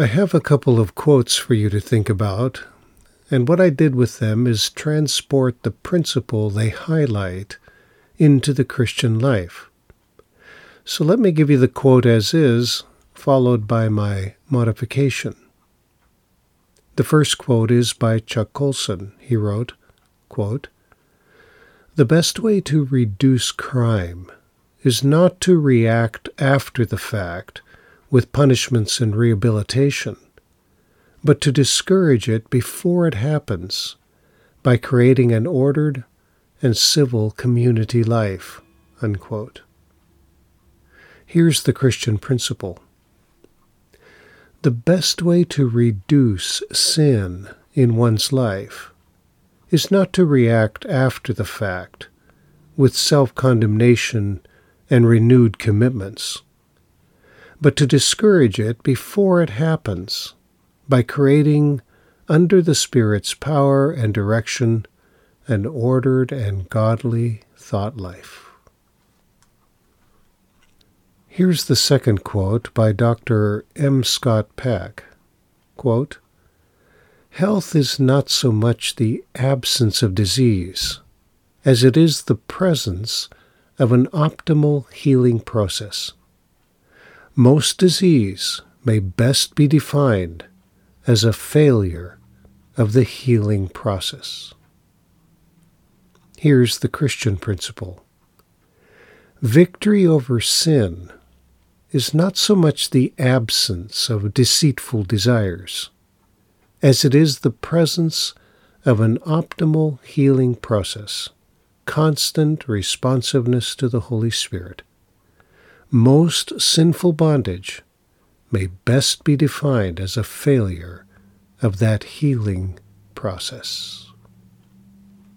I have a couple of quotes for you to think about, and what I did with them is transport the principle they highlight into the Christian life. So let me give you the quote as is, followed by my modification. The first quote is by Chuck Colson. He wrote, quote, The best way to reduce crime is not to react after the fact with punishments and rehabilitation, but to discourage it before it happens by creating an ordered and civil community life. Unquote. Here's the Christian principle the best way to reduce sin in one's life is not to react after the fact with self condemnation and renewed commitments but to discourage it before it happens by creating, under the Spirit's power and direction, an ordered and godly thought life. Here's the second quote by Dr. M. Scott Peck. Quote, Health is not so much the absence of disease as it is the presence of an optimal healing process. Most disease may best be defined as a failure of the healing process. Here's the Christian principle Victory over sin is not so much the absence of deceitful desires as it is the presence of an optimal healing process, constant responsiveness to the Holy Spirit most sinful bondage may best be defined as a failure of that healing process.